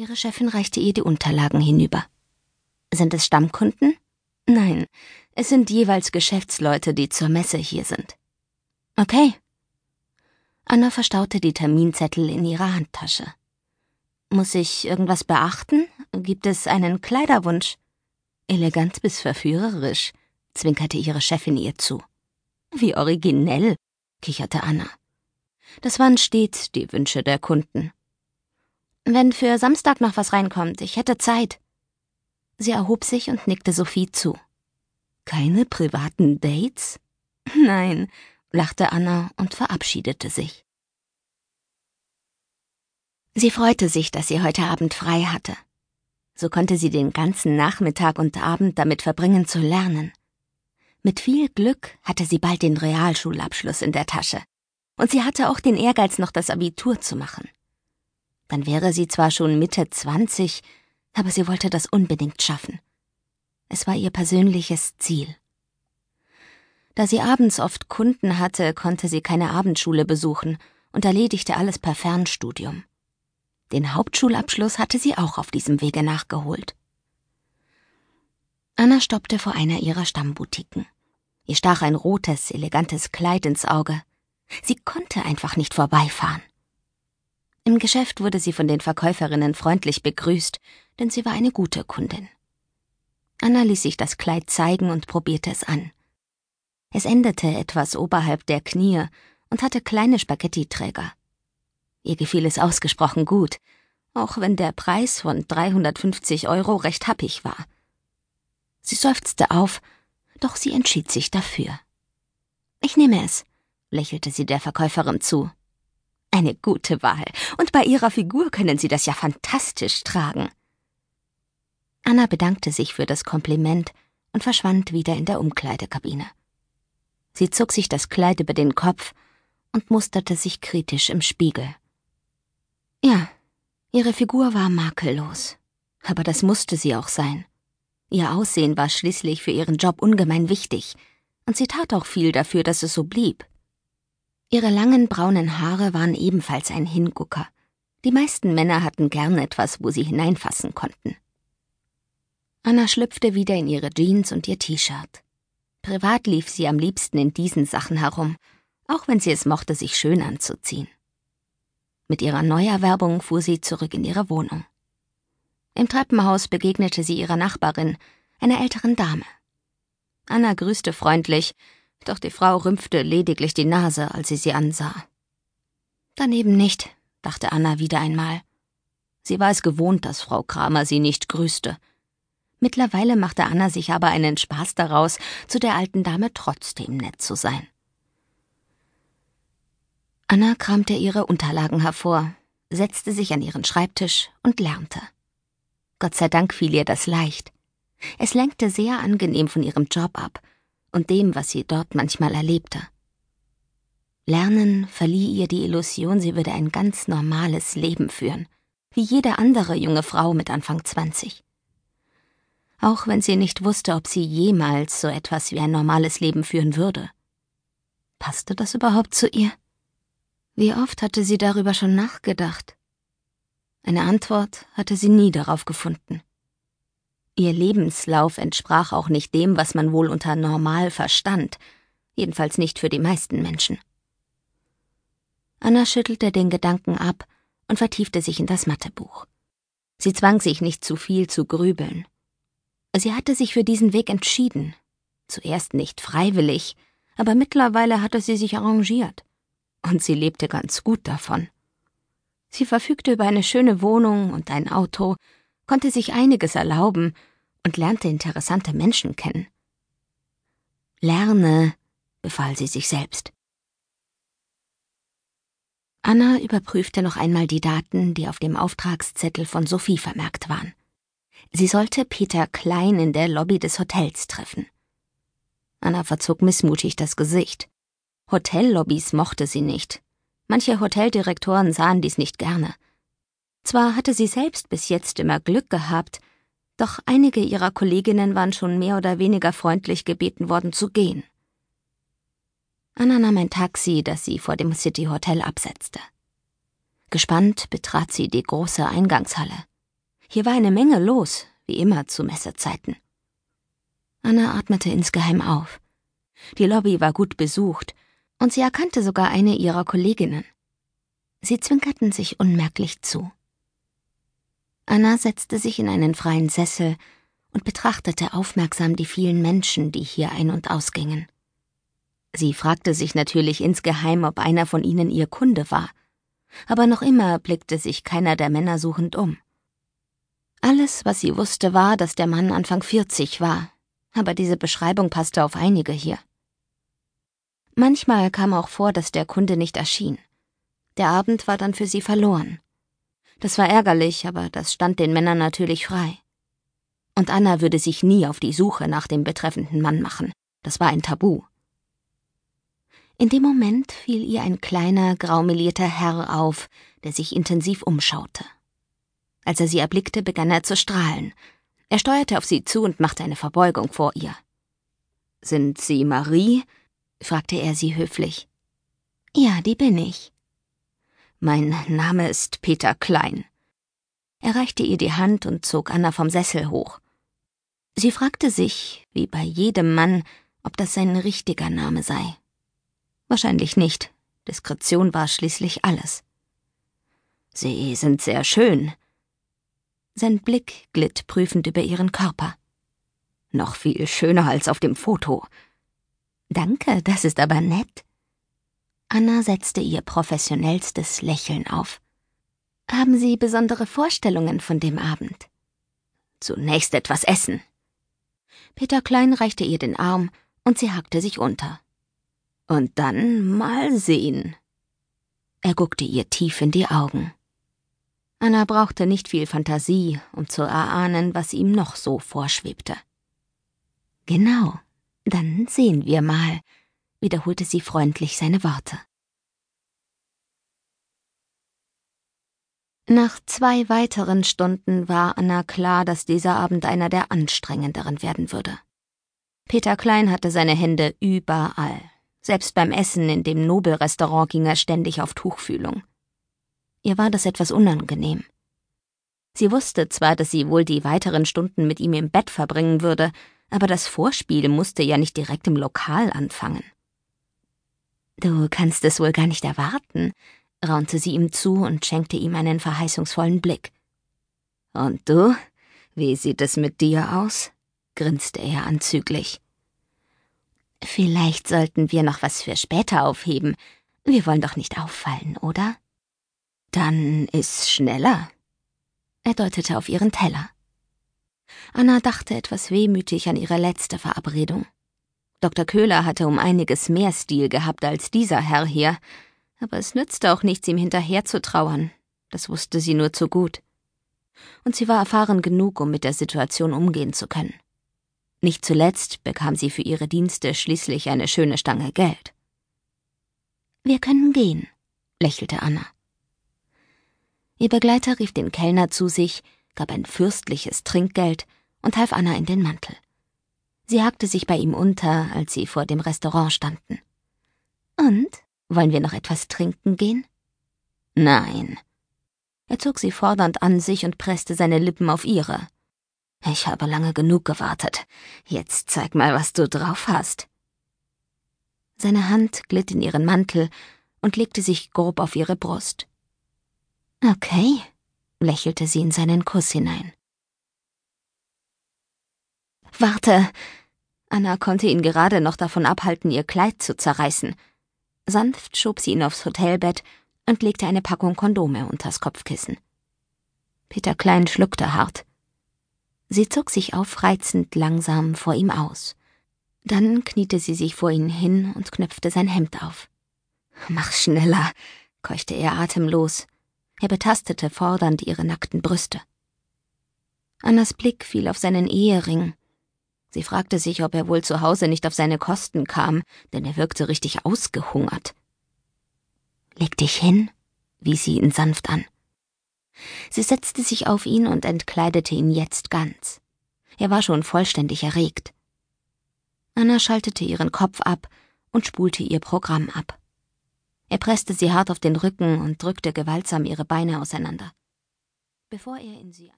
Ihre Chefin reichte ihr die Unterlagen hinüber. Sind es Stammkunden? Nein, es sind jeweils Geschäftsleute, die zur Messe hier sind. Okay. Anna verstaute die Terminzettel in ihrer Handtasche. Muss ich irgendwas beachten? Gibt es einen Kleiderwunsch? Elegant bis verführerisch, zwinkerte ihre Chefin ihr zu. Wie originell, kicherte Anna. Das waren stets die Wünsche der Kunden. Wenn für Samstag noch was reinkommt, ich hätte Zeit. Sie erhob sich und nickte Sophie zu. Keine privaten Dates? Nein, lachte Anna und verabschiedete sich. Sie freute sich, dass sie heute Abend frei hatte. So konnte sie den ganzen Nachmittag und Abend damit verbringen zu lernen. Mit viel Glück hatte sie bald den Realschulabschluss in der Tasche. Und sie hatte auch den Ehrgeiz, noch das Abitur zu machen. Dann wäre sie zwar schon Mitte zwanzig, aber sie wollte das unbedingt schaffen. Es war ihr persönliches Ziel. Da sie abends oft Kunden hatte, konnte sie keine Abendschule besuchen und erledigte alles per Fernstudium. Den Hauptschulabschluss hatte sie auch auf diesem Wege nachgeholt. Anna stoppte vor einer ihrer Stammboutiquen. Ihr stach ein rotes, elegantes Kleid ins Auge. Sie konnte einfach nicht vorbeifahren. Im Geschäft wurde sie von den Verkäuferinnen freundlich begrüßt, denn sie war eine gute Kundin. Anna ließ sich das Kleid zeigen und probierte es an. Es endete etwas oberhalb der Knie und hatte kleine Spaghettiträger. Ihr gefiel es ausgesprochen gut, auch wenn der Preis von 350 Euro recht happig war. Sie seufzte auf, doch sie entschied sich dafür. Ich nehme es, lächelte sie der Verkäuferin zu. Eine gute Wahl, und bei Ihrer Figur können Sie das ja fantastisch tragen. Anna bedankte sich für das Kompliment und verschwand wieder in der Umkleidekabine. Sie zog sich das Kleid über den Kopf und musterte sich kritisch im Spiegel. Ja, ihre Figur war makellos. Aber das musste sie auch sein. Ihr Aussehen war schließlich für ihren Job ungemein wichtig, und sie tat auch viel dafür, dass es so blieb. Ihre langen braunen Haare waren ebenfalls ein Hingucker. Die meisten Männer hatten gern etwas, wo sie hineinfassen konnten. Anna schlüpfte wieder in ihre Jeans und ihr T-Shirt. Privat lief sie am liebsten in diesen Sachen herum, auch wenn sie es mochte, sich schön anzuziehen. Mit ihrer Neuerwerbung fuhr sie zurück in ihre Wohnung. Im Treppenhaus begegnete sie ihrer Nachbarin, einer älteren Dame. Anna grüßte freundlich, doch die Frau rümpfte lediglich die Nase, als sie sie ansah. Daneben nicht, dachte Anna wieder einmal. Sie war es gewohnt, dass Frau Kramer sie nicht grüßte. Mittlerweile machte Anna sich aber einen Spaß daraus, zu der alten Dame trotzdem nett zu sein. Anna kramte ihre Unterlagen hervor, setzte sich an ihren Schreibtisch und lernte. Gott sei Dank fiel ihr das leicht. Es lenkte sehr angenehm von ihrem Job ab und dem, was sie dort manchmal erlebte. Lernen verlieh ihr die Illusion, sie würde ein ganz normales Leben führen, wie jede andere junge Frau mit Anfang zwanzig. Auch wenn sie nicht wusste, ob sie jemals so etwas wie ein normales Leben führen würde. Passte das überhaupt zu ihr? Wie oft hatte sie darüber schon nachgedacht? Eine Antwort hatte sie nie darauf gefunden. Ihr Lebenslauf entsprach auch nicht dem, was man wohl unter normal verstand, jedenfalls nicht für die meisten Menschen. Anna schüttelte den Gedanken ab und vertiefte sich in das Mathebuch. Sie zwang sich nicht zu viel zu grübeln. Sie hatte sich für diesen Weg entschieden. Zuerst nicht freiwillig, aber mittlerweile hatte sie sich arrangiert und sie lebte ganz gut davon. Sie verfügte über eine schöne Wohnung und ein Auto, konnte sich einiges erlauben und lernte interessante Menschen kennen. Lerne, befahl sie sich selbst. Anna überprüfte noch einmal die Daten, die auf dem Auftragszettel von Sophie vermerkt waren. Sie sollte Peter Klein in der Lobby des Hotels treffen. Anna verzog missmutig das Gesicht. Hotellobbys mochte sie nicht. Manche Hoteldirektoren sahen dies nicht gerne. Zwar hatte sie selbst bis jetzt immer Glück gehabt, doch einige ihrer Kolleginnen waren schon mehr oder weniger freundlich gebeten worden zu gehen. Anna nahm ein Taxi, das sie vor dem City Hotel absetzte. Gespannt betrat sie die große Eingangshalle. Hier war eine Menge los, wie immer zu Messezeiten. Anna atmete insgeheim auf. Die Lobby war gut besucht, und sie erkannte sogar eine ihrer Kolleginnen. Sie zwinkerten sich unmerklich zu. Anna setzte sich in einen freien Sessel und betrachtete aufmerksam die vielen Menschen, die hier ein- und ausgingen. Sie fragte sich natürlich insgeheim, ob einer von ihnen ihr Kunde war, aber noch immer blickte sich keiner der Männer suchend um. Alles, was sie wusste, war, dass der Mann Anfang 40 war, aber diese Beschreibung passte auf einige hier. Manchmal kam auch vor, dass der Kunde nicht erschien. Der Abend war dann für sie verloren. Das war ärgerlich, aber das stand den Männern natürlich frei. Und Anna würde sich nie auf die Suche nach dem betreffenden Mann machen. Das war ein Tabu. In dem Moment fiel ihr ein kleiner, graumelierter Herr auf, der sich intensiv umschaute. Als er sie erblickte, begann er zu strahlen. Er steuerte auf sie zu und machte eine Verbeugung vor ihr. Sind Sie Marie? fragte er sie höflich. Ja, die bin ich. Mein Name ist Peter Klein. Er reichte ihr die Hand und zog Anna vom Sessel hoch. Sie fragte sich, wie bei jedem Mann, ob das sein richtiger Name sei. Wahrscheinlich nicht. Diskretion war schließlich alles. Sie sind sehr schön. Sein Blick glitt prüfend über ihren Körper. Noch viel schöner als auf dem Foto. Danke, das ist aber nett. Anna setzte ihr professionellstes Lächeln auf. Haben Sie besondere Vorstellungen von dem Abend? Zunächst etwas essen. Peter Klein reichte ihr den Arm und sie hackte sich unter. Und dann mal sehen. Er guckte ihr tief in die Augen. Anna brauchte nicht viel Fantasie, um zu erahnen, was ihm noch so vorschwebte. Genau, dann sehen wir mal, wiederholte sie freundlich seine Worte. Nach zwei weiteren Stunden war Anna klar, dass dieser Abend einer der anstrengenderen werden würde. Peter Klein hatte seine Hände überall. Selbst beim Essen in dem Nobelrestaurant ging er ständig auf Tuchfühlung. Ihr war das etwas unangenehm. Sie wusste zwar, dass sie wohl die weiteren Stunden mit ihm im Bett verbringen würde, aber das Vorspiel musste ja nicht direkt im Lokal anfangen. Du kannst es wohl gar nicht erwarten, raunte sie ihm zu und schenkte ihm einen verheißungsvollen Blick. Und du? Wie sieht es mit dir aus? grinste er anzüglich. Vielleicht sollten wir noch was für später aufheben. Wir wollen doch nicht auffallen, oder? Dann iss schneller. Er deutete auf ihren Teller. Anna dachte etwas wehmütig an ihre letzte Verabredung. Dr. Köhler hatte um einiges mehr Stil gehabt als dieser Herr hier, aber es nützte auch nichts, ihm hinterher zu trauern. Das wusste sie nur zu gut. Und sie war erfahren genug, um mit der Situation umgehen zu können. Nicht zuletzt bekam sie für ihre Dienste schließlich eine schöne Stange Geld. Wir können gehen, lächelte Anna. Ihr Begleiter rief den Kellner zu sich, gab ein fürstliches Trinkgeld und half Anna in den Mantel. Sie hakte sich bei ihm unter, als sie vor dem Restaurant standen. Und? Wollen wir noch etwas trinken gehen? Nein. Er zog sie fordernd an sich und presste seine Lippen auf ihre. Ich habe lange genug gewartet. Jetzt zeig mal, was du drauf hast. Seine Hand glitt in ihren Mantel und legte sich grob auf ihre Brust. Okay, lächelte sie in seinen Kuss hinein. Warte! Anna konnte ihn gerade noch davon abhalten, ihr Kleid zu zerreißen. Sanft schob sie ihn aufs Hotelbett und legte eine Packung Kondome unters Kopfkissen. Peter Klein schluckte hart. Sie zog sich aufreizend langsam vor ihm aus. Dann kniete sie sich vor ihn hin und knöpfte sein Hemd auf. Mach schneller, keuchte er atemlos. Er betastete fordernd ihre nackten Brüste. Annas Blick fiel auf seinen Ehering. Sie fragte sich, ob er wohl zu Hause nicht auf seine Kosten kam, denn er wirkte richtig ausgehungert. Leg dich hin, wies sie ihn sanft an. Sie setzte sich auf ihn und entkleidete ihn jetzt ganz. Er war schon vollständig erregt. Anna schaltete ihren Kopf ab und spulte ihr Programm ab. Er presste sie hart auf den Rücken und drückte gewaltsam ihre Beine auseinander. Bevor er in sie